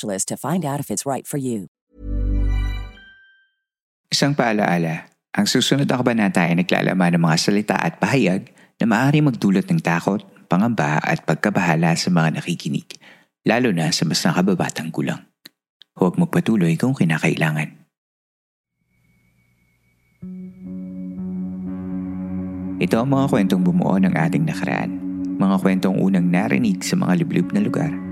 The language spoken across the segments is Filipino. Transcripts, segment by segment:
to find out if it's right for you. Isang paalaala, ang susunod na kabanata ay naglalaman ng mga salita at pahayag na maaari magdulot ng takot, pangamba at pagkabahala sa mga nakikinig, lalo na sa mas nakababatang gulang. Huwag magpatuloy kung kinakailangan. Ito ang mga kwentong bumuo ng ating nakaraan. Mga kwentong unang narinig sa mga liblib na lugar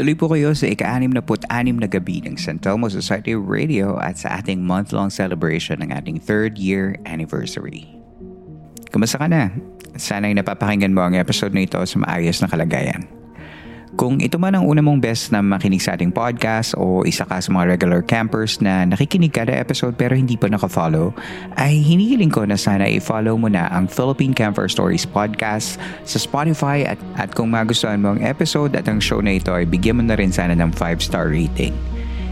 Tuloy po kayo sa ika-66 na gabi ng San Telmo Society Radio at sa ating month-long celebration ng ating third year anniversary. Kumusta ka na? Sana'y napapakinggan mo ang episode na ito sa maayos na kalagayan. Kung ito man ang una mong best na makinig sa ating podcast o isa ka sa mga regular campers na nakikinig kada episode pero hindi pa nakafollow, ay hinihiling ko na sana i-follow mo na ang Philippine Camper Stories podcast sa Spotify at, at kung magustuhan mo ang episode at ang show na ito ay bigyan mo na rin sana ng 5-star rating.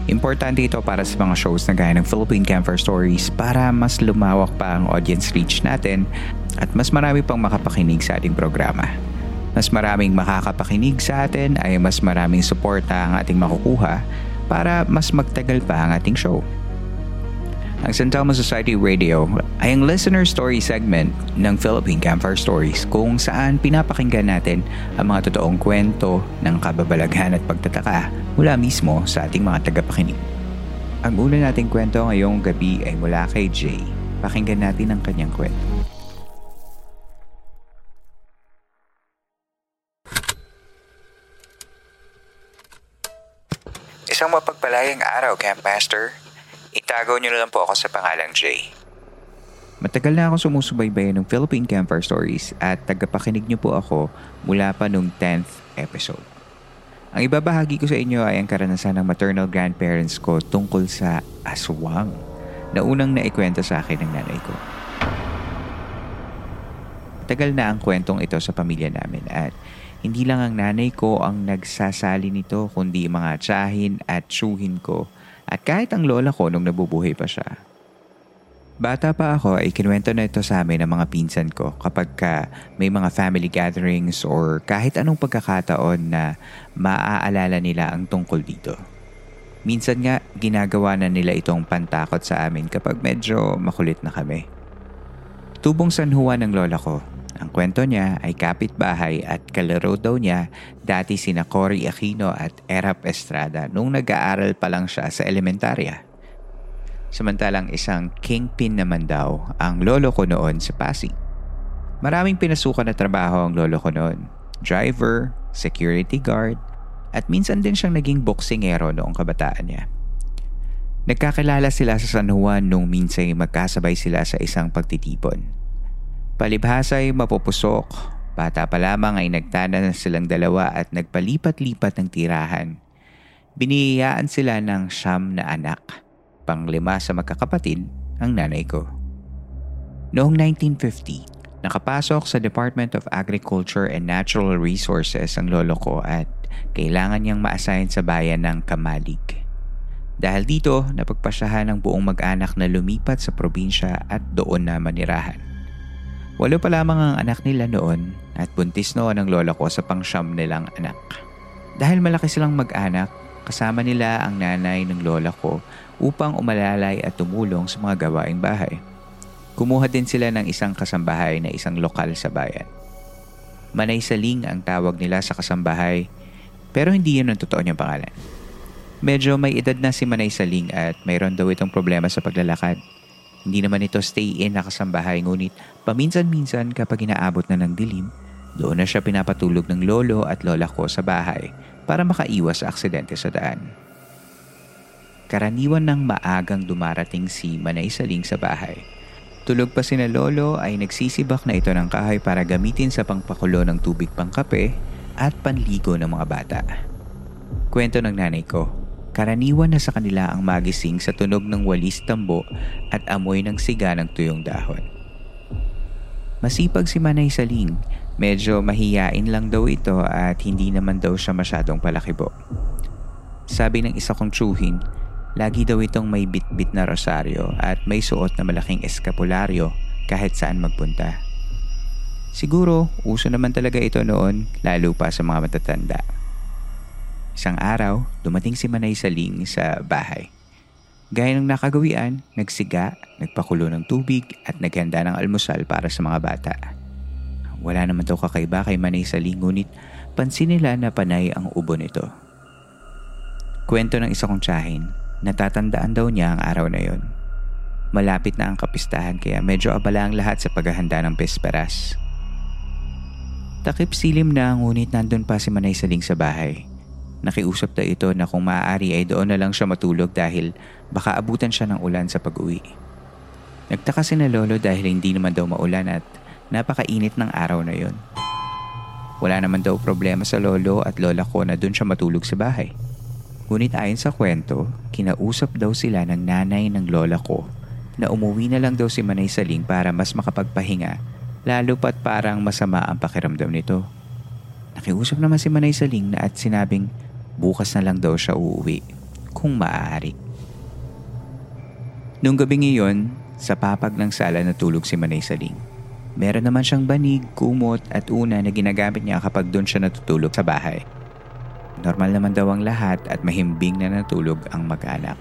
Importante ito para sa mga shows na gaya ng Philippine Camper Stories para mas lumawak pa ang audience reach natin at mas marami pang makapakinig sa ating programa mas maraming makakapakinig sa atin ay mas maraming suporta ang ating makukuha para mas magtagal pa ang ating show. Ang San Telmo Society Radio ay ang listener story segment ng Philippine Campfire Stories kung saan pinapakinggan natin ang mga totoong kwento ng kababalaghan at pagtataka mula mismo sa ating mga tagapakinig. Ang una nating kwento ngayong gabi ay mula kay Jay. Pakinggan natin ang kanyang kwento. Isang mapagpalayang araw, Camp Master. Itago niyo na lang po ako sa pangalang Jay. Matagal na akong sumusubaybay ng Philippine Campfire Stories at tagapakinig niyo po ako mula pa nung 10th episode. Ang ibabahagi ko sa inyo ay ang karanasan ng maternal grandparents ko tungkol sa aswang na unang naikwento sa akin ng nanay ko. Tagal na ang kwentong ito sa pamilya namin at hindi lang ang nanay ko ang nagsasali nito kundi mga tsahin at tsuhin ko at kahit ang lola ko nung nabubuhay pa siya. Bata pa ako ay kinuwento na ito sa amin ng mga pinsan ko kapag ka may mga family gatherings or kahit anong pagkakataon na maaalala nila ang tungkol dito. Minsan nga ginagawa na nila itong pantakot sa amin kapag medyo makulit na kami. Tubong San Juan ng lola ko ang kwento niya ay kapitbahay at kalaro daw niya dati sina Cory Aquino at Erap Estrada nung nag-aaral pa lang siya sa elementarya. Samantalang isang kingpin naman daw ang lolo ko noon sa Pasig. Maraming pinasukan na trabaho ang lolo ko noon. Driver, security guard, at minsan din siyang naging boksingero noong kabataan niya. Nagkakilala sila sa San Juan nung minsan magkasabay sila sa isang pagtitipon. Palibhasa'y mapupusok. Bata pa lamang ay nagtana na silang dalawa at nagpalipat-lipat ng tirahan. Biniyayaan sila ng siyam na anak. Panglima sa magkakapatid ang nanay ko. Noong 1950, nakapasok sa Department of Agriculture and Natural Resources ang lolo ko at kailangan niyang ma-assign sa bayan ng Kamalig. Dahil dito, napagpasyahan ng buong mag-anak na lumipat sa probinsya at doon na manirahan. Walo pa lamang ang anak nila noon at buntis noon ang lola ko sa pangsyam nilang anak. Dahil malaki silang mag-anak, kasama nila ang nanay ng lola ko upang umalalay at tumulong sa mga gawaing bahay. Kumuha din sila ng isang kasambahay na isang lokal sa bayan. Manay Saling ang tawag nila sa kasambahay pero hindi yun ang totoo niyang pangalan. Medyo may edad na si Manay Saling at mayroon daw itong problema sa paglalakad. Hindi naman ito stay-in na kasambahay ngunit paminsan-minsan kapag inaabot na ng dilim, doon na siya pinapatulog ng lolo at lola ko sa bahay para makaiwas sa aksidente sa daan. Karaniwan ng maagang dumarating si Manay Saling sa bahay. Tulog pa sina lolo ay nagsisibak na ito ng kahoy para gamitin sa pangpakulo ng tubig pangkape at panligo ng mga bata. Kwento ng nanay ko, Karaniwan na sa kanila ang magising sa tunog ng walis tambo at amoy ng siga ng tuyong dahon. Masipag si Manay Saling, medyo mahiyain lang daw ito at hindi naman daw siya masyadong palakibo. Sabi ng isa kong tsuhin, lagi daw itong may bitbit na rosaryo at may suot na malaking eskapularyo kahit saan magpunta. Siguro, uso naman talaga ito noon lalo pa sa mga matatanda. Isang araw, dumating si Manay Saling sa bahay. Gaya ng nakagawian, nagsiga, nagpakulo ng tubig at naghanda ng almusal para sa mga bata. Wala naman daw kakaiba kay Manay Saling ngunit pansin nila na panay ang ubo nito. Kwento ng isa kong tsahin, natatandaan daw niya ang araw na yon. Malapit na ang kapistahan kaya medyo abala ang lahat sa paghahanda ng pesperas. Takip silim na ngunit nandun pa si Manay Saling sa bahay. Nakiusap daw ito na kung maaari ay doon na lang siya matulog dahil baka abutan siya ng ulan sa pag-uwi. Nagtaka si na lolo dahil hindi naman daw maulan at napakainit ng araw na yon. Wala naman daw problema sa lolo at lola ko na doon siya matulog sa bahay. Ngunit ayon sa kwento, kinausap daw sila ng nanay ng lola ko na umuwi na lang daw si Manay Saling para mas makapagpahinga lalo pat parang masama ang pakiramdam nito. Nakiusap naman si Manay Saling na at sinabing Bukas na lang daw siya uuwi kung maaari. Nung gabi ngayon, sa papag ng sala natulog si Manay Saling. Meron naman siyang banig, kumot at una na ginagamit niya kapag doon siya natutulog sa bahay. Normal naman daw ang lahat at mahimbing na natulog ang mag-anak.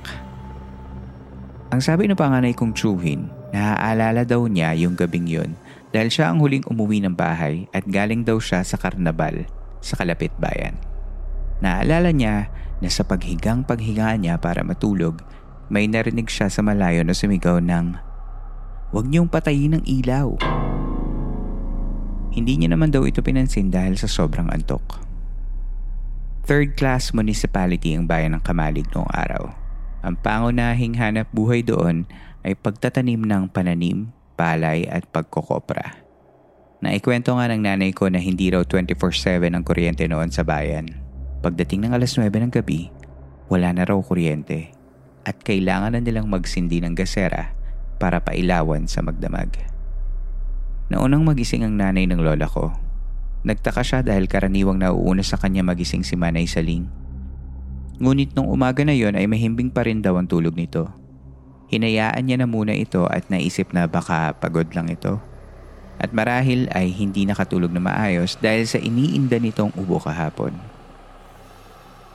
Ang sabi ng panganay kong Chuhin, naaalala daw niya yung gabing yon dahil siya ang huling umuwi ng bahay at galing daw siya sa karnabal sa kalapit bayan. Naalala niya na sa paghigang paghinga niya para matulog, may narinig siya sa malayo na sumigaw ng, Huwag niyong patayin ang ilaw. Hindi niya naman daw ito pinansin dahil sa sobrang antok. Third class municipality ang bayan ng Kamalig noong araw. Ang pangunahing hanap buhay doon ay pagtatanim ng pananim, palay at pagkokopra. Naikwento nga ng nanay ko na hindi raw 24-7 ang kuryente noon sa bayan Pagdating ng alas 9 ng gabi, wala na raw kuryente at kailangan na nilang magsindi ng gasera para pailawan sa magdamag. Naunang magising ang nanay ng lola ko. Nagtaka siya dahil karaniwang nauuna sa kanya magising si Manay Saling. Ngunit nung umaga na yon ay mahimbing pa rin daw ang tulog nito. Hinayaan niya na muna ito at naisip na baka pagod lang ito. At marahil ay hindi nakatulog na maayos dahil sa iniinda nitong ubo kahapon.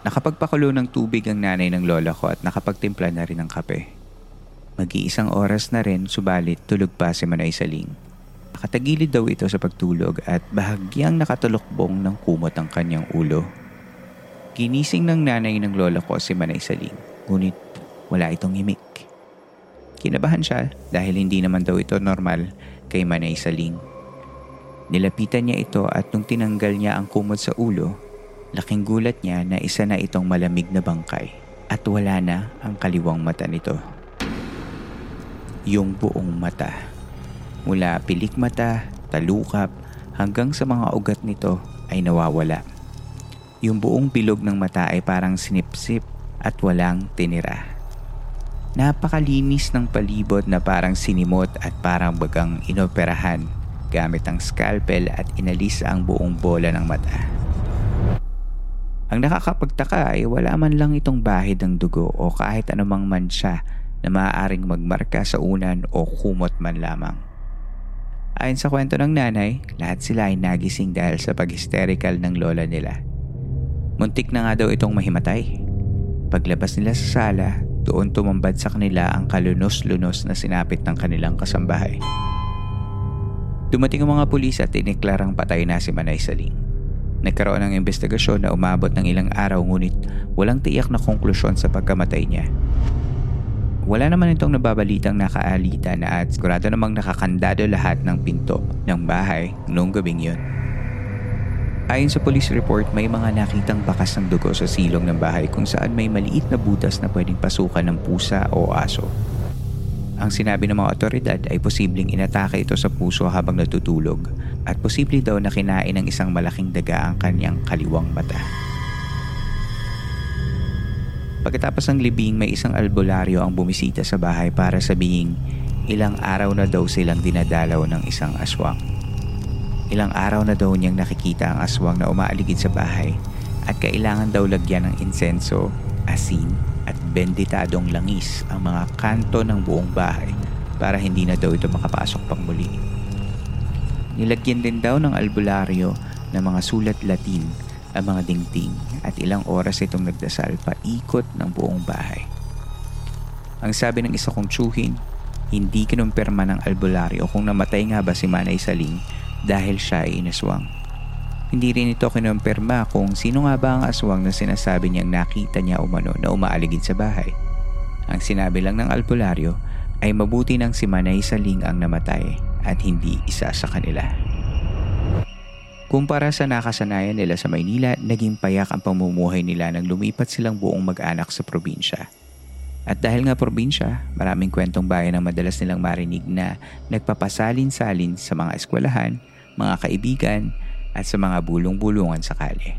Nakapagpakulo ng tubig ang nanay ng lola ko at nakapagtimpla na rin ng kape. Mag-iisang oras na rin subalit tulog pa si Manay Saling. Nakatagilid daw ito sa pagtulog at bahagyang nakatulokbong ng kumot ang kanyang ulo. Ginising ng nanay ng lola ko si Manay Saling, ngunit wala itong himik. Kinabahan siya dahil hindi naman daw ito normal kay Manay Saling. Nilapitan niya ito at nung tinanggal niya ang kumot sa ulo, Laking gulat niya na isa na itong malamig na bangkay at wala na ang kaliwang mata nito. Yung buong mata. Mula pilik mata, talukap, hanggang sa mga ugat nito ay nawawala. Yung buong bilog ng mata ay parang sinipsip at walang tinira. Napakalinis ng palibot na parang sinimot at parang bagang inoperahan gamit ang scalpel at inalis ang buong bola ng mata. Ang nakakapagtaka ay wala man lang itong bahid ng dugo o kahit anumang mansya na maaaring magmarka sa unan o kumot man lamang. Ayon sa kwento ng nanay, lahat sila ay nagising dahil sa pag-hysterical ng lola nila. Muntik na nga daw itong mahimatay. Paglabas nila sa sala, doon tumambad sa kanila ang kalunos-lunos na sinapit ng kanilang kasambahay. Dumating ang mga pulis at iniklarang patay na si Manay Saling. Nagkaroon ng investigasyon na umabot ng ilang araw ngunit walang tiyak na konklusyon sa pagkamatay niya. Wala naman itong nababalitang nakaalita na at sigurado namang nakakandado lahat ng pinto ng bahay noong gabing yun. Ayon sa police report, may mga nakitang bakas ng dugo sa silong ng bahay kung saan may maliit na butas na pwedeng pasukan ng pusa o aso. Ang sinabi ng mga otoridad ay posibleng inatake ito sa puso habang natutulog at posible daw na kinain ng isang malaking daga ang kanyang kaliwang mata. Pagkatapos ng libing, may isang albularyo ang bumisita sa bahay para sabihin ilang araw na daw silang dinadalaw ng isang aswang. Ilang araw na daw niyang nakikita ang aswang na umaaligid sa bahay at kailangan daw lagyan ng insenso, asin at benditadong langis ang mga kanto ng buong bahay para hindi na daw ito makapasok pang muli. Nilagyan din daw ng albularyo ng mga sulat Latin ang mga dingding at ilang oras itong nagdasal paikot ng buong bahay. Ang sabi ng isa kong tsuhin, hindi kinumpirma ng albularyo kung namatay nga ba si Manay Saling dahil siya ay inaswang. Hindi rin ito kinumpirma kung sino nga ba ang aswang na sinasabi niyang nakita niya umano na umaaligid sa bahay. Ang sinabi lang ng albularyo ay mabuti nang si Manay Saling ang namatay at hindi isa sa kanila. Kumpara sa nakasanayan nila sa Maynila, naging payak ang pamumuhay nila nang lumipat silang buong mag-anak sa probinsya. At dahil nga probinsya, maraming kwentong bayan ang madalas nilang marinig na nagpapasalin-salin sa mga eskwelahan, mga kaibigan, at sa mga bulong-bulungan sa kalye.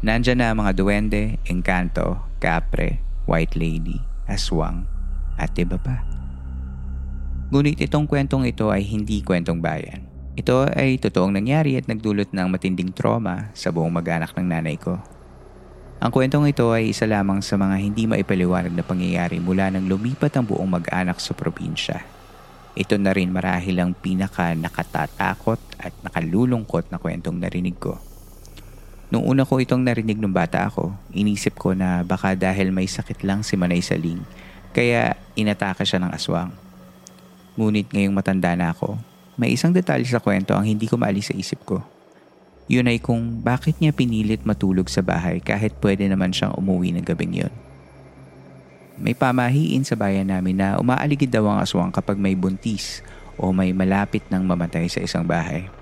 Nandyan na ang mga duwende, engkanto, kapre, white lady, aswang, at iba pa. Ngunit itong kwentong ito ay hindi kwentong bayan. Ito ay totoong nangyari at nagdulot ng matinding trauma sa buong mag-anak ng nanay ko. Ang kwentong ito ay isa lamang sa mga hindi maipaliwanag na pangyayari mula nang lumipat ang buong mag-anak sa probinsya. Ito na rin marahil ang pinaka nakatatakot at nakalulungkot na kwentong narinig ko. Nung una ko itong narinig ng bata ako, inisip ko na baka dahil may sakit lang si Manay Saling, kaya inatake siya ng aswang. Ngunit ngayong matanda na ako, may isang detalye sa kwento ang hindi ko maalis sa isip ko. Yun ay kung bakit niya pinilit matulog sa bahay kahit pwede naman siyang umuwi ng gabing yun. May pamahiin sa bayan namin na umaaligid daw ang aswang kapag may buntis o may malapit ng mamatay sa isang bahay.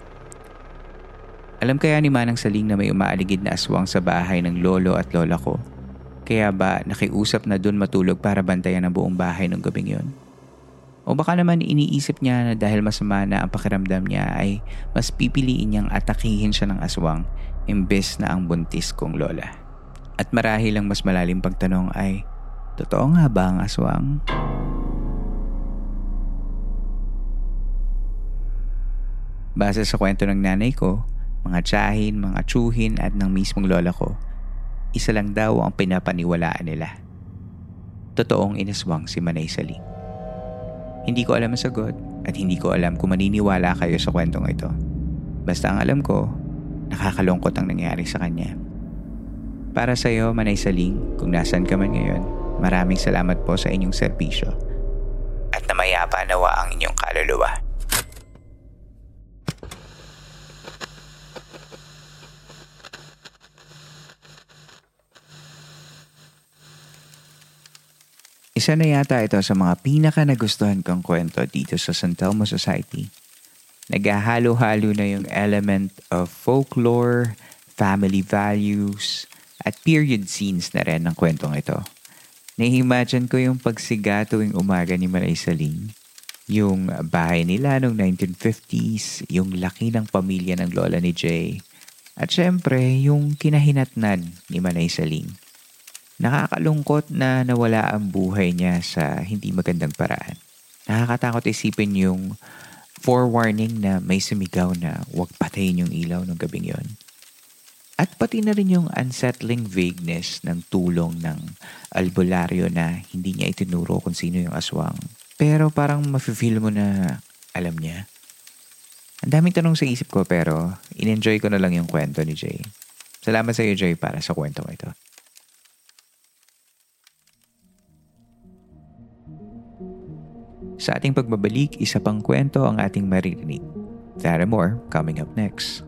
Alam kaya ni Manang Saling na may umaaligid na aswang sa bahay ng lolo at lola ko? Kaya ba nakiusap na doon matulog para bantayan ang buong bahay ng gabing yon? O baka naman iniisip niya na dahil masama na ang pakiramdam niya ay mas pipiliin niyang atakihin siya ng aswang imbes na ang buntis kong lola. At marahil ang mas malalim pagtanong ay, Totoo nga ba ang aswang? Base sa kwento ng nanay ko, mga tiyahin, mga tsuhin at ng mismong lola ko, isa lang daw ang pinapaniwalaan nila. Totoong inaswang si Manay Saling. Hindi ko alam ang sagot at hindi ko alam kung maniniwala kayo sa kwentong ito. Basta ang alam ko, nakakalungkot ang nangyari sa kanya. Para sa iyo, Manay Saling, kung nasan ka man ngayon, Maraming salamat po sa inyong serbisyo at namayapa nawa ang inyong kaluluwa. Isa na yata ito sa mga pinaka nagustuhan kong kwento dito sa San Telmo Society. Naghahalo-halo na yung element of folklore, family values, at period scenes na rin ng kwentong ito. Nai-imagine ko yung pagsiga tuwing umaga ni Manay Saling. Yung bahay nila noong 1950s, yung laki ng pamilya ng lola ni Jay. At syempre, yung kinahinatnan ni Manay Saling. Nakakalungkot na nawala ang buhay niya sa hindi magandang paraan. Nakakatakot isipin yung forewarning na may sumigaw na huwag patayin yung ilaw ng gabing yon. At pati na rin yung unsettling vagueness ng tulong ng albularyo na hindi niya itinuro kung sino yung aswang. Pero parang mafe-feel mo na alam niya. Ang daming tanong sa isip ko pero in-enjoy ko na lang yung kwento ni Jay. Salamat sa iyo Jay para sa kwento ko ito. Sa ating pagbabalik, isa pang kwento ang ating maririnig. And more coming up next.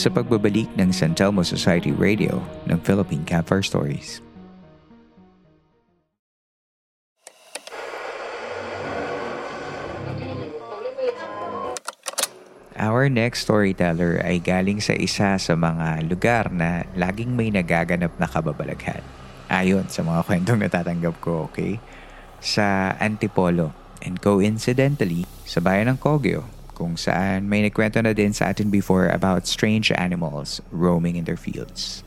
Sa pagbabalik ng San Telmo Society Radio ng Philippine Campfire Stories. Our next storyteller ay galing sa isa sa mga lugar na laging may nagaganap na kababalaghan. Ayon sa mga kwentong natatanggap ko, okay? Sa Antipolo. And coincidentally, sa bayan ng Kogyo, kung saan may nagkwento na din sa atin before about strange animals roaming in their fields.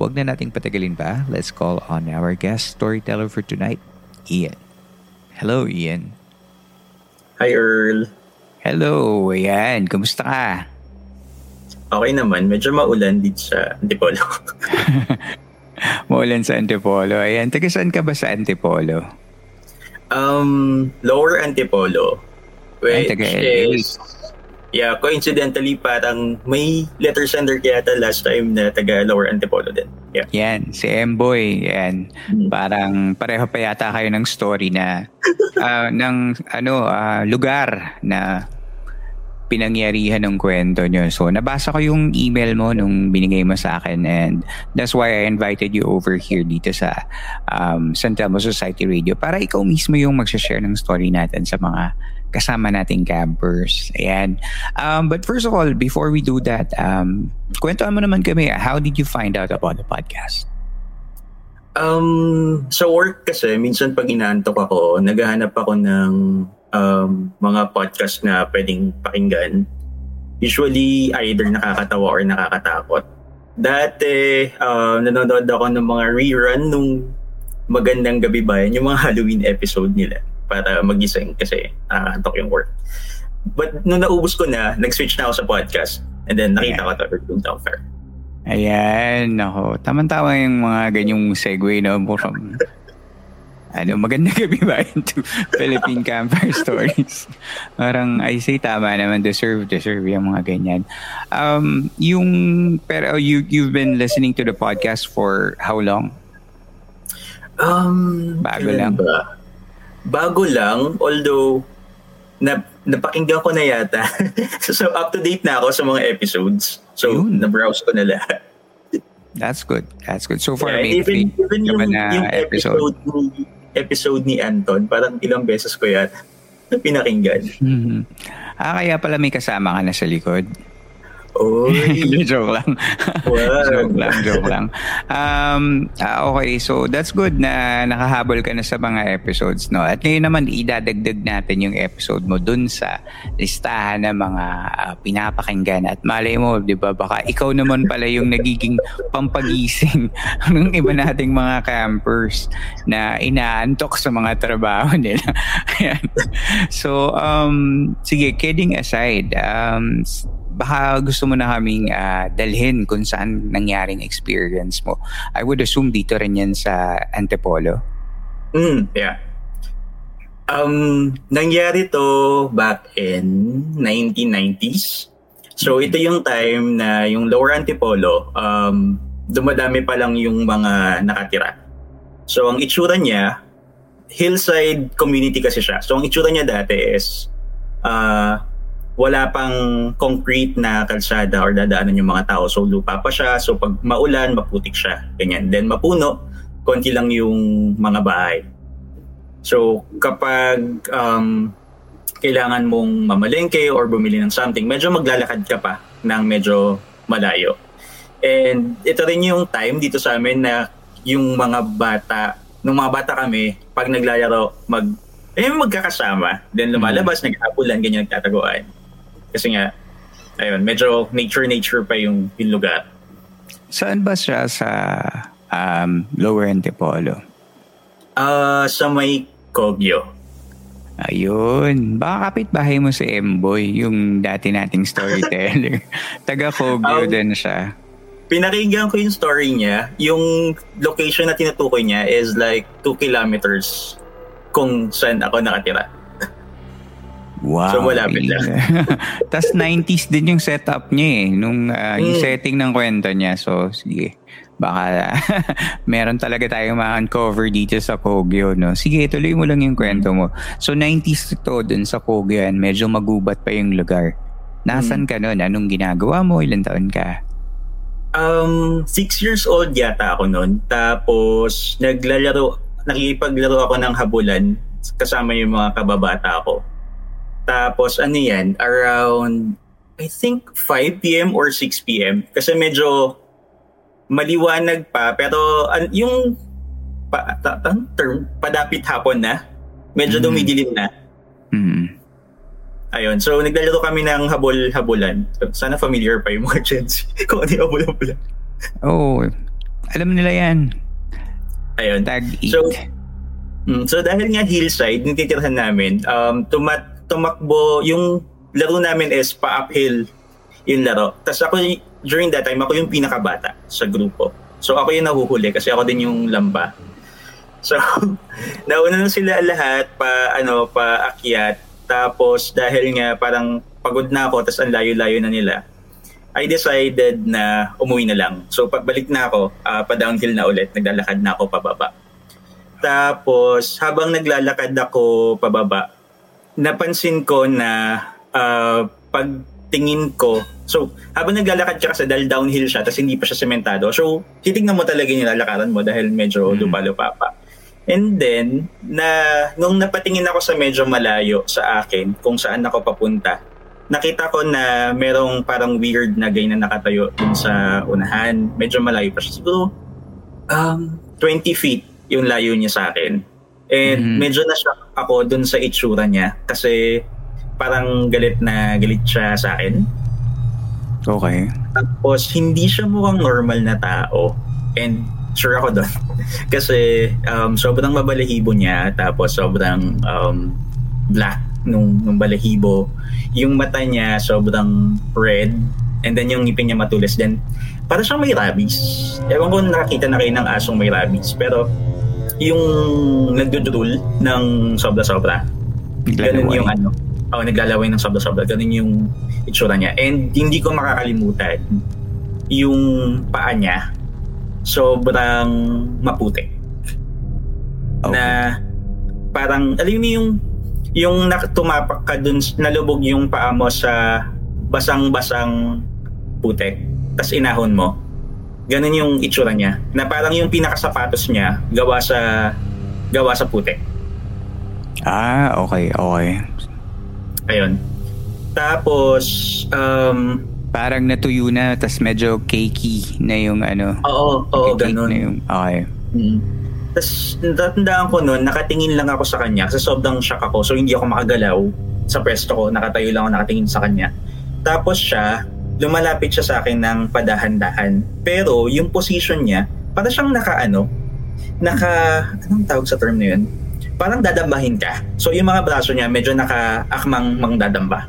Huwag na nating patagalin pa. Let's call on our guest storyteller for tonight, Ian. Hello, Ian. Hi, Earl. Hello, ayan. Kumusta ka? Okay naman. Medyo maulan dito sa Antipolo. Maulan sa Antipolo. Ayan, taga saan ka ba sa Antipolo? um, Lower Antipolo. Which is... Yeah, coincidentally parang may letter sender kaya ata last time na taga Lower Antipolo din. Yeah. Yan, si Emboy. Yan. Hmm. Parang pareho pa yata kayo ng story na ah, ng ano ah, lugar na pinangyarihan ng kwento nyo. So, nabasa ko yung email mo nung binigay mo sa akin and that's why I invited you over here dito sa um, San Telmo Society Radio para ikaw mismo yung magsashare ng story natin sa mga kasama nating campers. Ayan. Um, but first of all, before we do that, um, kwentuhan mo naman kami, how did you find out about the podcast? Um, sa work kasi, minsan pag inaantok ako, naghahanap ako ng um, mga podcast na pwedeng pakinggan. Usually, either nakakatawa or nakakatakot. Dati, uh, nanonood ako ng mga rerun nung Magandang Gabi Bayan, yung mga Halloween episode nila para magising kasi nakakaantok yung work. But nung naubos ko na, nag-switch na ako sa podcast. And then nakita ko to Room Town Fair. Ayan, nako. Tama-tama yung mga ganyong segue, no? From, ano, magandang gabi ba into Philippine Campfire Stories. Parang, I say, tama naman, deserve, deserve yung mga ganyan. Um, yung, pero you, you've been listening to the podcast for how long? Um, Bago lang. Ba? Bago lang, although na, napakinggan ko na yata. so, up to date na ako sa mga episodes. So, Yun. na-browse ko na lahat. That's good. That's good. So far, Yeah, may even, even ka ba yung, na yung episode? episode, ni episode ni Anton. Parang ilang beses ko yan pinakinggan. Mm-hmm. Ah, kaya pala may kasama ka na sa likod. Oy. joke lang. Wow. joke lang, joke lang. Um, ah, okay, so that's good na nakahabol ka na sa mga episodes, no? At ngayon naman, idadagdag natin yung episode mo dun sa listahan ng mga uh, pinapakinggan. At malay mo, di ba, baka ikaw naman pala yung nagiging pampagising ng iba nating mga campers na inaantok sa mga trabaho nila. so, um, sige, kidding aside, um, baka gusto mo na kaming uh, dalhin kung saan nangyaring experience mo. I would assume dito rin yan sa Antipolo. Mm, yeah. Um, nangyari to back in 1990s. So ito yung time na yung Lower Antipolo, um, dumadami pa lang yung mga nakatira. So ang itsura niya, hillside community kasi siya. So ang itsura niya dati is uh, wala pang concrete na kalsada or dadaanan yung mga tao. So lupa pa siya. So pag maulan, maputik siya. Ganyan. Then mapuno, konti lang yung mga bahay. So kapag um, kailangan mong mamalengke or bumili ng something, medyo maglalakad ka pa ng medyo malayo. And ito rin yung time dito sa amin na yung mga bata, nung mga bata kami, pag naglalaro, mag eh magkakasama, then lumalabas, mm-hmm. naghapulan, ganyan nagtataguan. Kasi nga, ayun, medyo nature-nature pa yung, yung lugar. Saan ba siya sa um, Lower Antipolo? Uh, sa may Kogyo. Ayun. Baka kapit-bahay mo si Emboy, yung dati nating storyteller. Taga Kogyo um, din siya. Pinakinggan ko yung story niya. Yung location na tinutukoy niya is like 2 kilometers kung saan ako nakatira. Wow. So malapit lang. Tapos 90s din yung setup niya eh. Nung uh, mm. yung setting ng kwento niya. So sige. Baka meron talaga tayong ma-uncover dito sa Kogyo. No? Sige, tuloy mo lang yung kwento mo. So 90s to dun sa Kogyo yan. Medyo magubat pa yung lugar. Nasaan mm. ka nun? Anong ginagawa mo? Ilan taon ka? Um, six years old yata ako noon. Tapos, naglalaro, nakikipaglaro ako ng habulan kasama yung mga kababata ko. Tapos ano yan, around I think 5 p.m. or 6 p.m. Kasi medyo maliwanag pa pero an, yung pa, ta, ta, term, padapit hapon na. Medyo mm. dumidilim na. Mm. Ayun. So, naglalaro kami ng habol-habulan. Sana familiar pa yung mga Gens kung ano yung habol-habulan. Oo. Oh, alam nila yan. Ayun. Tag so, mm, so, dahil nga hillside, yung namin, um, tumat tumakbo, yung laro namin is pa-uphill yung laro. Tapos ako, during that time, ako yung pinakabata sa grupo. So ako yung nahuhuli kasi ako din yung lamba. So, nauna na sila lahat pa, ano, pa akyat. Tapos dahil nga parang pagod na ako, tapos ang layo-layo na nila, I decided na umuwi na lang. So pagbalik na ako, uh, pa-downhill na ulit, naglalakad na ako pababa. Tapos habang naglalakad ako pababa, napansin ko na uh, pagtingin ko, so habang naglalakad ka kasi dahil downhill siya tapos hindi pa siya sementado, so titignan mo talaga yung lalakaran mo dahil medyo mm. lupa-lupa pa. And then, na, nung napatingin ako sa medyo malayo sa akin, kung saan ako papunta, nakita ko na merong parang weird na gay na nakatayo dun sa unahan. Medyo malayo pa siya. Siguro, um, 20 feet yung layo niya sa akin. And mm-hmm. medyo na-shock ako dun sa itsura niya kasi parang galit na galit siya sa akin. Okay. Tapos hindi siya mukhang normal na tao. And sure ako doon. kasi um, sobrang mabalahibo niya tapos sobrang um, black nung, nung balahibo. Yung mata niya sobrang red and then yung ngipin niya matulis. Then para siyang may rabies. Ewan ko nakakita na kayo ng asong may rabies. Pero yung nagdudrol ng sobra-sobra. Ganun yung ano. Oh, naglalaway ng sobra-sobra. Ganun yung itsura niya. And hindi ko makakalimutan yung paa niya sobrang maputi. Okay. Na parang, alam mo yung yung tumapak ka dun, nalubog yung paa mo sa basang-basang putek. Tapos inahon mo Ganun yung itsura niya. Na parang yung pinakasapatos niya, gawa sa gawa sa puti. Ah, okay, okay. Ayun. Tapos, um, Parang natuyo na, tas medyo cakey na yung ano. oo, oo, ganun. Na yung, okay. Mm. Tapos, natandaan ko noon, nakatingin lang ako sa kanya kasi sobrang shock ako. So, hindi ako makagalaw sa pwesto ko. Nakatayo lang ako nakatingin sa kanya. Tapos siya, lumalapit siya sa akin ng padahan-dahan. Pero, yung position niya, para siyang naka, ano, naka, anong tawag sa term na yun? Parang dadambahin ka. So, yung mga braso niya, medyo naka-akmang mang dadamba.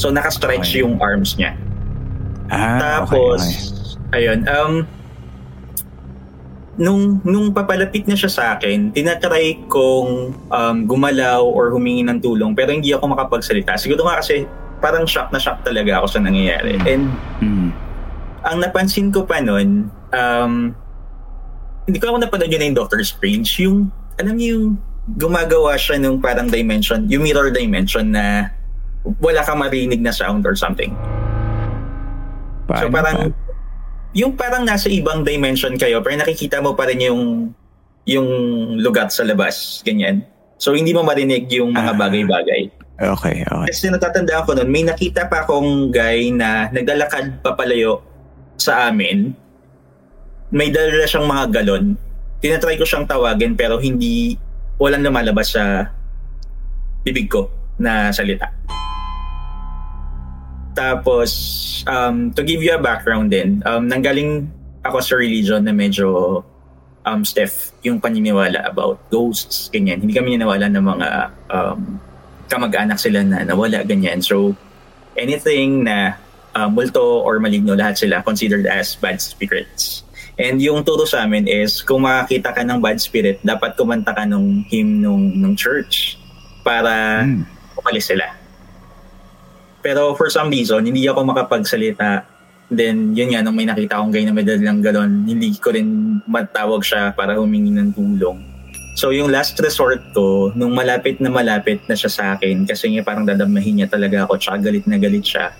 So, naka-stretch Okay. yung arms niya. Ah, Tapos, okay, okay. ayun, um, nung, nung papalapit na siya sa akin, tinatry kong um, gumalaw or humingi ng tulong pero hindi ako makapagsalita. Siguro nga kasi parang shock na shock talaga ako sa nangyayari. Mm. And Mm. ang napansin ko pa nun, um, hindi ko ako napanood yun na yung Doctor Strange, yung, alam niyo yung gumagawa siya nung parang dimension, yung mirror dimension na wala kang marinig na sound or something. So Paano parang pa? yung parang nasa ibang dimension kayo pero nakikita mo pa rin yung yung lugar sa labas, ganyan. So hindi mo marinig yung mga Ah. bagay-bagay. Okay, okay. Kasi natatandaan ko noon, may nakita pa akong guy na naglalakad papalayo sa amin. May dala siyang mga galon. Tinatry ko siyang tawagin pero hindi walang lumalabas sa bibig ko na salita. Tapos, um, to give you a background din, um, nanggaling ako sa religion na medyo um, stiff yung paniniwala about ghosts, ganyan. Hindi kami niniwala ng mga um, kamag-anak sila na nawala, ganyan. So, anything na uh, multo or maligno, lahat sila considered as bad spirits. And yung turo sa amin is, kung makakita ka ng bad spirit, dapat kumanta ka ng hymn nung, nung church para Mm. umalis sila. Pero for some reason, hindi ako makapagsalita. Then, yun nga, nung may nakita akong guy na may dalang galon, hindi ko rin matawag siya para humingi ng tulong. So, yung last resort ko, nung malapit na malapit na siya sa akin, kasi nga parang dadamahin niya talaga ako, tsaka galit na galit siya.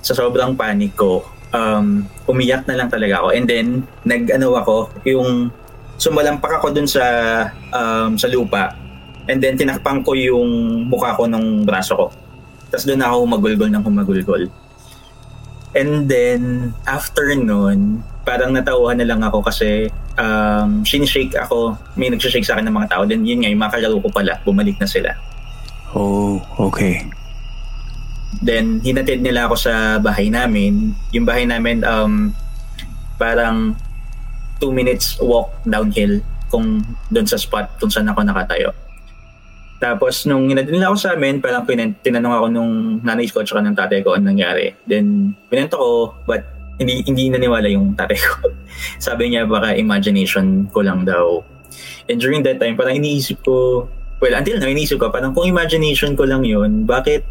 Sa sobrang panic ko, um, umiyak na lang talaga ako. And then, nag-ano ako, yung sumalampak ako dun sa, um, sa lupa. And then, tinakpan ko yung mukha ko ng braso ko. Tapos doon ako humagulgol ng humagulgol. And then, after nun, parang natauhan na lang ako kasi um, sinishake ako, may nagsishake sa akin ng mga tao. Then yun nga, yung mga kalaro ko pala, bumalik na sila. Oh, okay. Then, hinatid nila ako sa bahay namin. Yung bahay namin, um, parang two minutes walk downhill kung doon sa spot kung saan ako nakatayo. Tapos, nung hinatid nila ako sa amin, parang pinan- tinanong ako nung nanay ko at saka ng tatay ko ano nangyari. Then, pinento ko, but hindi hindi naniwala yung tatay ko. Sabi niya, baka imagination ko lang daw. And during that time, parang iniisip ko, well, until now, iniisip ko, parang kung imagination ko lang yun, bakit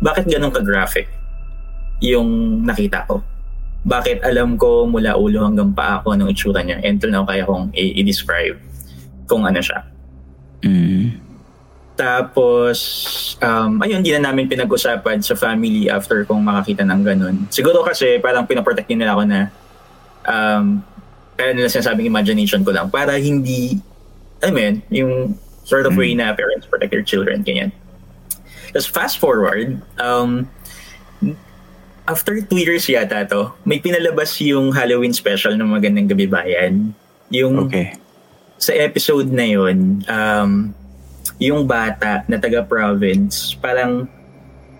bakit ganun ka-graphic yung nakita ko? Bakit alam ko mula ulo hanggang paa ko anong itsura niya? And till now, kaya kong i- i-describe kung ano siya. Mm. Tapos, um, ayun, di na namin pinag-usapan sa family after kong makakita ng ganun. Siguro kasi parang pinaprotect nila ako na um, kaya nila sinasabing imagination ko lang para hindi, mo yun, yung sort of way na parents protect their children, ganyan. Tapos fast forward, um, after two years yata to, may pinalabas yung Halloween special ng Magandang Gabi Bayan. Yung Okay. sa episode na yun, um, yung bata na taga-province, parang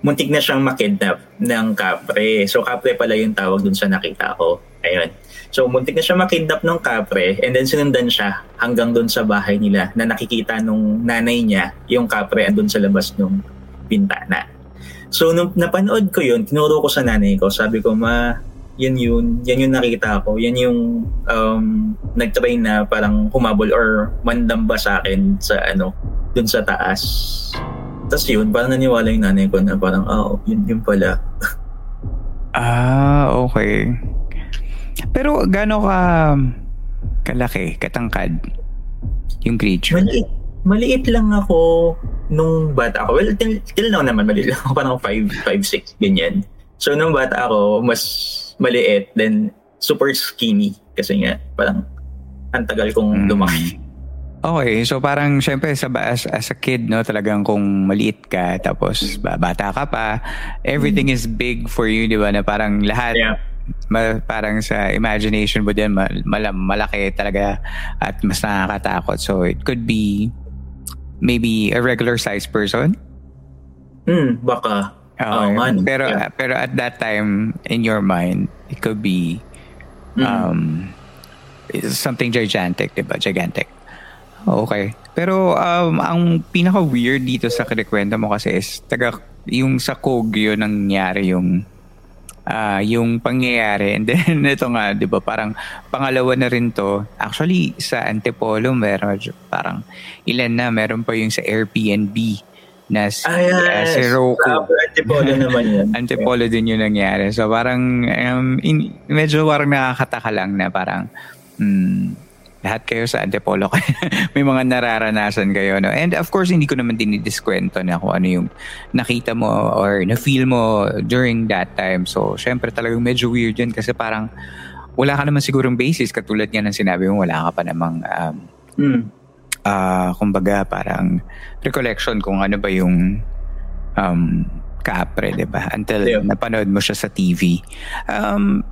muntik na siyang makidnap ng kapre. So, kapre pala yung tawag dun sa nakita ko. Ayun. So, muntik na siya makidnap ng kapre and then sinundan siya hanggang dun sa bahay nila na nakikita nung nanay niya yung kapre andun sa labas nung bintana. So, nung napanood ko yun, tinuro ko sa nanay ko. Sabi ko, ma, yan yun. Yan yung nakita ko. Yan yung um, nag-try na parang humabol or mandamba sa akin sa ano, dun sa taas. Tapos yun, parang naniwala yung nanay ko na parang, oh, yun, yun pala. Ah, okay. Pero gaano ka kalaki, katangkad yung creature? Maliit, maliit lang ako nung bata ako. Well, till, till now naman, maliit lang ako. Parang 5, 5, 6, ganyan. So, nung bata ako, mas maliit, then super skinny. Kasi nga, parang ang tagal kong Mm. Okay, so parang syempre sa as, as a kid no, talagang kung maliit ka tapos bata ka pa, everything mm. is big for you, 'di ba? Na parang lahat yeah. ma, parang sa imagination mo din mal, mal, malaki talaga at mas nakakatakot. So it could be maybe a regular size person. Hmm, baka. Okay. Oh, pero yeah. pero at that time in your mind, it could be mm. um something gigantic, 'di ba? Gigantic. Okay. Pero um, ang pinaka-weird dito sa kinikwento mo kasi is taga, yung sa Kogyo nangyari yung uh, yung pangyayari. And then ito nga, 'di ba, parang pangalawa na rin 'to. Actually sa Antipolo meron parang ilan na, meron pa yung sa Airbnb na si, ah, yes. uh, si Roku. Uh, Antipolo naman yun. Antipolo yeah. din yung nangyari. So parang um, in, medyo parang nakakataka lang na parang hmm, lahat kayo sa Antipolo may mga nararanasan kayo no and of course hindi ko naman dinidiskwento na kung ano yung nakita mo or na-feel mo during that time so syempre talagang medyo weird yun kasi parang wala ka naman sigurong basis katulad nga ng sinabi mo wala ka pa namang um, mm. uh, kumbaga parang recollection kung ano ba yung um, kapre, di ba? Until yeah. napanood mo siya sa TV. Um,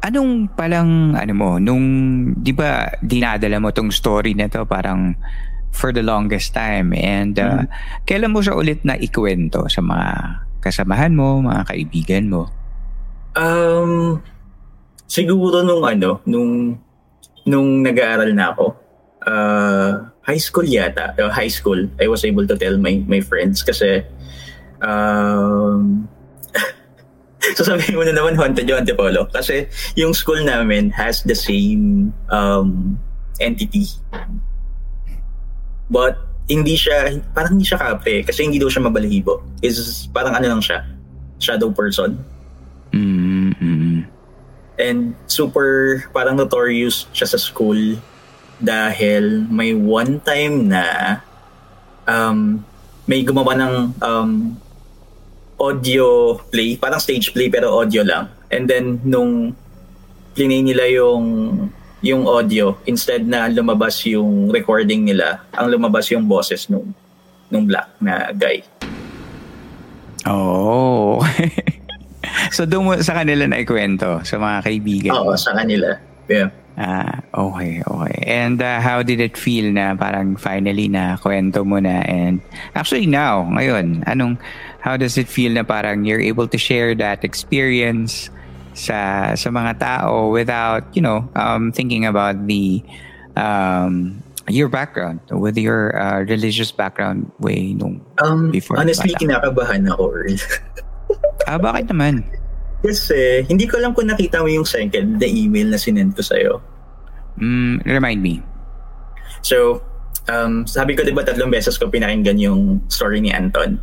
Anong palang ano mo nung 'di ba dinadala mo tong story na to parang for the longest time and uh, mm-hmm. kailan mo siya ulit na ikwento sa mga kasamahan mo, mga kaibigan mo? Um siguro nung ano, nung nung nag-aaral na ako. Uh, high school yata, uh, high school, I was able to tell my my friends kasi um so sabihin mo na naman haunted yung Antipolo kasi yung school namin has the same um, entity. But hindi siya, parang hindi siya kapre kasi hindi daw siya mabalahibo. Is parang ano lang siya, shadow person. Mm-hmm. And super parang notorious siya sa school dahil may one time na um, may gumawa ng um, audio play, parang stage play pero audio lang. And then nung plinay nila yung yung audio instead na lumabas yung recording nila, ang lumabas yung boses nung nung black na guy. Oh. so doon sa kanila na ikwento sa mga kaibigan. Oo, sa kanila. Yeah. Ah, okay, okay. And uh, how did it feel na parang finally na kwento mo na and actually now, ngayon, anong how does it feel na parang you're able to share that experience sa sa mga tao without, you know, um, thinking about the um, your background with your uh, religious background way nung um, before. Honestly, bata. kinakabahan ako. ah, bakit naman? Kasi hindi ko alam kung nakita mo yung second, the email na sinend ko sa'yo. Mm, remind me. So, um, sabi ko diba tatlong beses ko pinakinggan yung story ni Anton.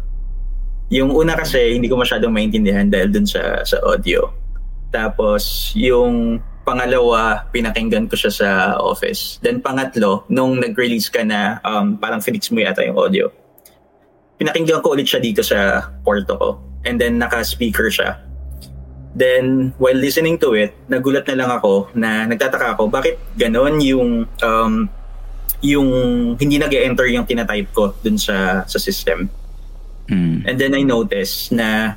Yung una kasi hindi ko masyadong maintindihan dahil dun sa, sa audio. Tapos yung pangalawa, pinakinggan ko siya sa office. Then pangatlo, nung nag-release ka na um, parang fix mo yata yung audio. Pinakinggan ko ulit siya dito sa kwarto ko. And then naka-speaker siya. Then, while listening to it, nagulat na lang ako na nagtataka ako, bakit ganon yung um, yung hindi nag enter yung tinatype ko dun sa sa system. Mm. And then I noticed na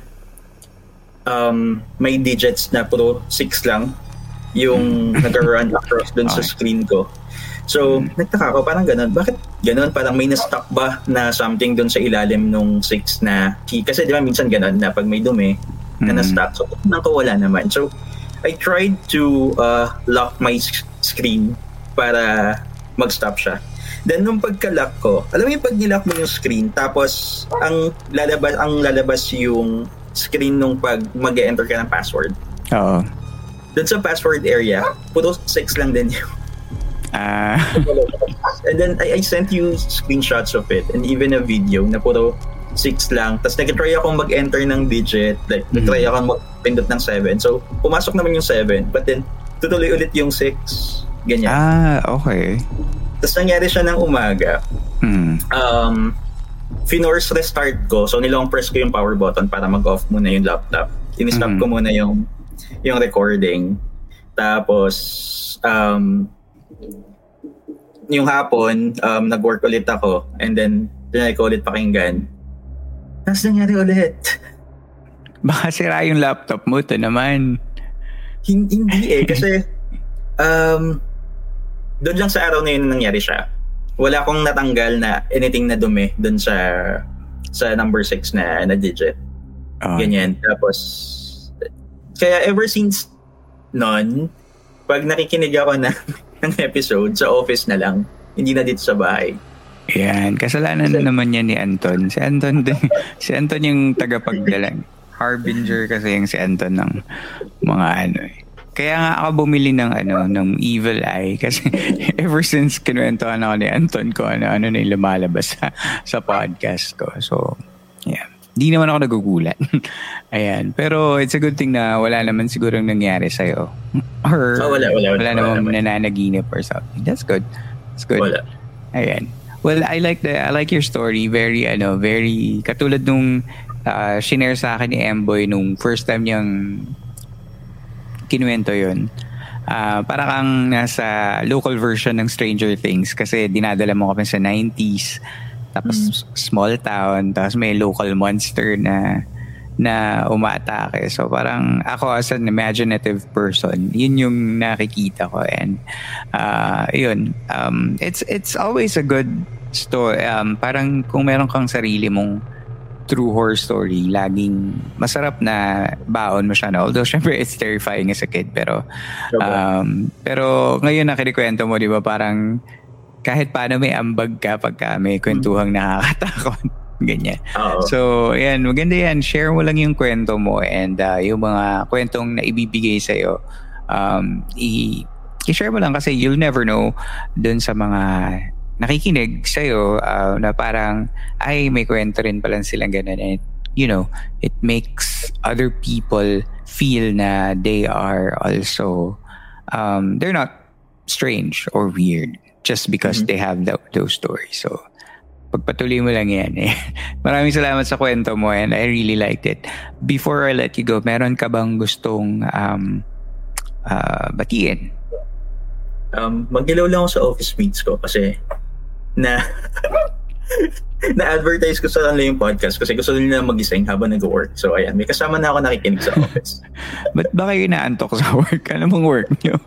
um, may digits na puro 6 lang yung mm. nag-run across dun okay. sa screen ko. So, mm. nagtaka ako, parang ganun. Bakit ganun? Parang may na-stuck ba na something dun sa ilalim nung 6 na key? Kasi di ba minsan ganun na pag may dumi, na na-stop. So, nang wala naman. So, I tried to uh, lock my screen para mag-stop siya. Then nung pagka-lock ko, alam mo yung pag nilock mo yung screen tapos ang lalabas ang lalabas yung screen nung pag mag-enter ka ng password. Oo. Doon sa password area, puro 6 lang din yun. Ah. Uh... and then I, I sent you screenshots of it and even a video na puro 6 lang. Tapos nag-try ako mag-enter ng digit. Like, mm-hmm. nag-try ako mag-pindot ng 7. So, pumasok naman yung 7. But then, tutuloy ulit yung 6. Ganyan. Ah, okay. Tapos nangyari siya ng umaga. Mm. Um, finorce restart ko. So, nilong press ko yung power button para mag-off muna yung laptop. In-stop mm-hmm. ko muna yung yung recording. Tapos, um, yung hapon, um, nag-work ulit ako and then tinry ko ulit pakinggan. Tapos nangyari ulit. Baka sira yung laptop mo to naman. Hindi, hindi eh. Kasi um, doon lang sa araw na yun nangyari siya. Wala akong natanggal na anything na dumi doon sa sa number 6 na, na digit. Oh. Ganyan. Tapos, kaya ever since noon, pag nakikinig ako na, ng episode sa office na lang, hindi na dito sa bahay. Yan, kasalanan na naman yan ni Anton. Si Anton din, si Anton yung tagapagdala. Harbinger kasi yung si Anton ng mga ano eh. Kaya nga ako bumili ng ano ng Evil Eye kasi ever since kinuwentuhan ako ni Anton ko ano ano na yung lumalabas sa, sa podcast ko. So, yeah. Di naman ako nagugulat. Ayan. Pero it's a good thing na wala naman siguro nangyari sa'yo. Or oh, wala, wala, wala, wala, wala naman nananaginip or something. That's good. That's good. Wala. Ayan. Well, I like the I like your story. Very ano, very katulad nung uh, shinare sa akin ni Emboy nung first time niyang kinuwento 'yon. Uh, para kang nasa local version ng Stranger Things kasi dinadala mo kami sa 90s tapos mm. small town tapos may local monster na na umaatake. So parang ako as an imaginative person, yun yung nakikita ko and uh, yun um, it's it's always a good story. Um, parang kung meron kang sarili mong true horror story, laging masarap na baon mo siya na. Although, syempre, it's terrifying as a kid. Pero, um, pero ngayon na kinikwento mo, di ba, parang kahit paano may ambag ka pagka may kwentuhang nakakatakot. Ganyan. Uh-oh. So, yan. Maganda yan. Share mo lang yung kwento mo and uh, yung mga kwentong na ibibigay sa'yo. Um, i- i-share mo lang kasi you'll never know dun sa mga nakikinig sa'yo uh, na parang, ay, may kwento rin pala silang ganun. And, you know, it makes other people feel na they are also, um, they're not strange or weird just because mm-hmm. they have the, those stories. So, pagpatuloy mo lang yan eh. Maraming salamat sa kwento mo and I really liked it. Before I let you go, meron ka bang gustong um, uh, batiin? Um, magilaw lang ako sa office mates ko kasi na na-advertise ko sa kanila yung podcast kasi gusto nila mag-ising habang nag-work. So, ayan. May kasama na ako nakikinig sa office. Ba't ba kayo inaantok sa work? Ano mong work nyo?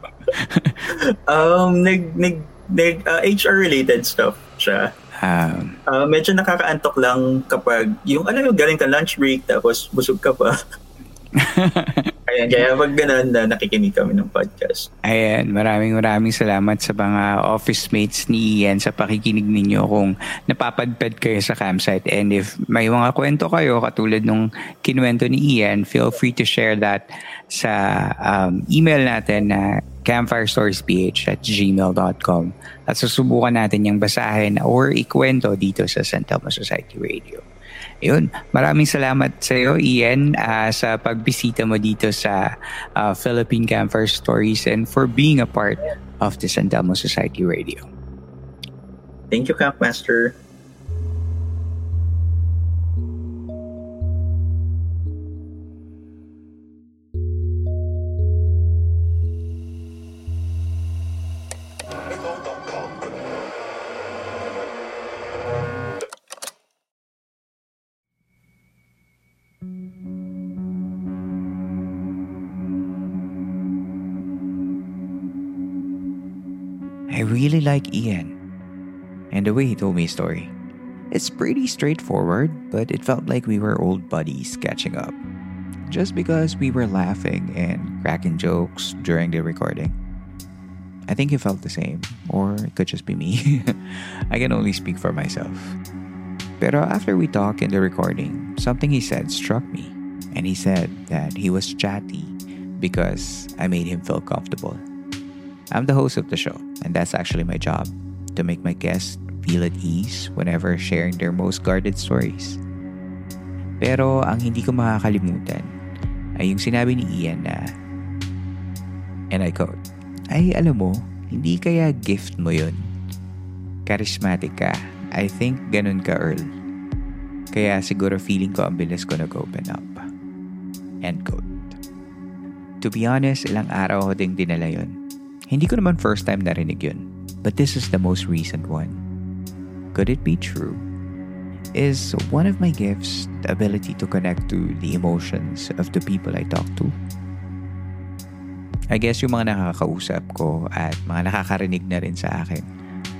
um, nag, nag, nag, uh, HR-related stuff siya. Um, uh, medyo nakakaantok lang kapag yung alam mo galing ka lunch break tapos busog ka pa. Ayan, kaya pag ganun na nakikinig kami ng podcast. Ayan, maraming maraming salamat sa mga office mates ni Ian sa pakikinig ninyo kung napapadpad kayo sa campsite. And if may mga kwento kayo katulad nung kinuwento ni Ian, feel free to share that sa um, email natin na campfirestoriesph at gmail.com at susubukan natin yung basahin or ikwento dito sa San Telmo Society Radio. Yun, maraming salamat sa iyo Ian uh, sa pagbisita mo dito sa uh, Philippine Campfire Stories and for being a part of the San Telmo Society Radio. Thank you, Campmaster. Ian and the way he told me his story. It's pretty straightforward, but it felt like we were old buddies catching up. Just because we were laughing and cracking jokes during the recording. I think he felt the same, or it could just be me. I can only speak for myself. Pero after we talked in the recording, something he said struck me. And he said that he was chatty because I made him feel comfortable. I'm the host of the show, and that's actually my job to make my guests feel at ease whenever sharing their most guarded stories. Pero ang hindi ko makakalimutan ay yung sinabi ni Ian na, and I quote, ay alam mo, hindi kaya gift mo yun. Charismatic ka. I think ganun ka, Earl. Kaya siguro feeling ko ang bilis ko nag-open up. End quote. To be honest, ilang araw ko ding dinala yun hindi ko naman first time narinig yun. but this is the most recent one. Could it be true? Is one of my gifts the ability to connect to the emotions of the people I talk to? I guess yung mga nakakausap ko at mga nakakarinig na rin sa akin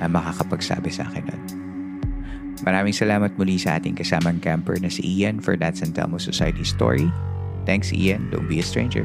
na makakapagsabi sa akin nun. Maraming salamat muli sa ating kasamang camper na si Ian for that San Telmo Society story. Thanks Ian, don't be a stranger.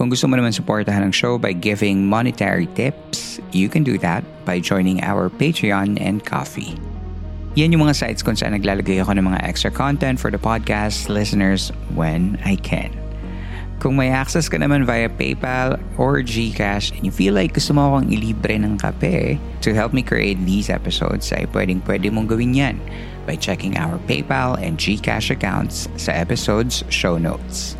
Kung gusto mo naman supportahan ang show by giving monetary tips, you can do that by joining our Patreon and Coffee. Yan yung mga sites kung saan naglalagay ako ng mga extra content for the podcast listeners when I can. Kung may access ka naman via PayPal or GCash and you feel like gusto mo akong ilibre ng kape to help me create these episodes ay pwedeng pwede mong gawin yan by checking our PayPal and GCash accounts sa episode's show notes.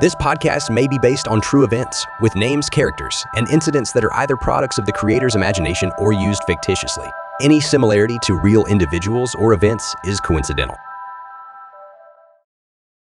This podcast may be based on true events, with names, characters, and incidents that are either products of the creator's imagination or used fictitiously. Any similarity to real individuals or events is coincidental.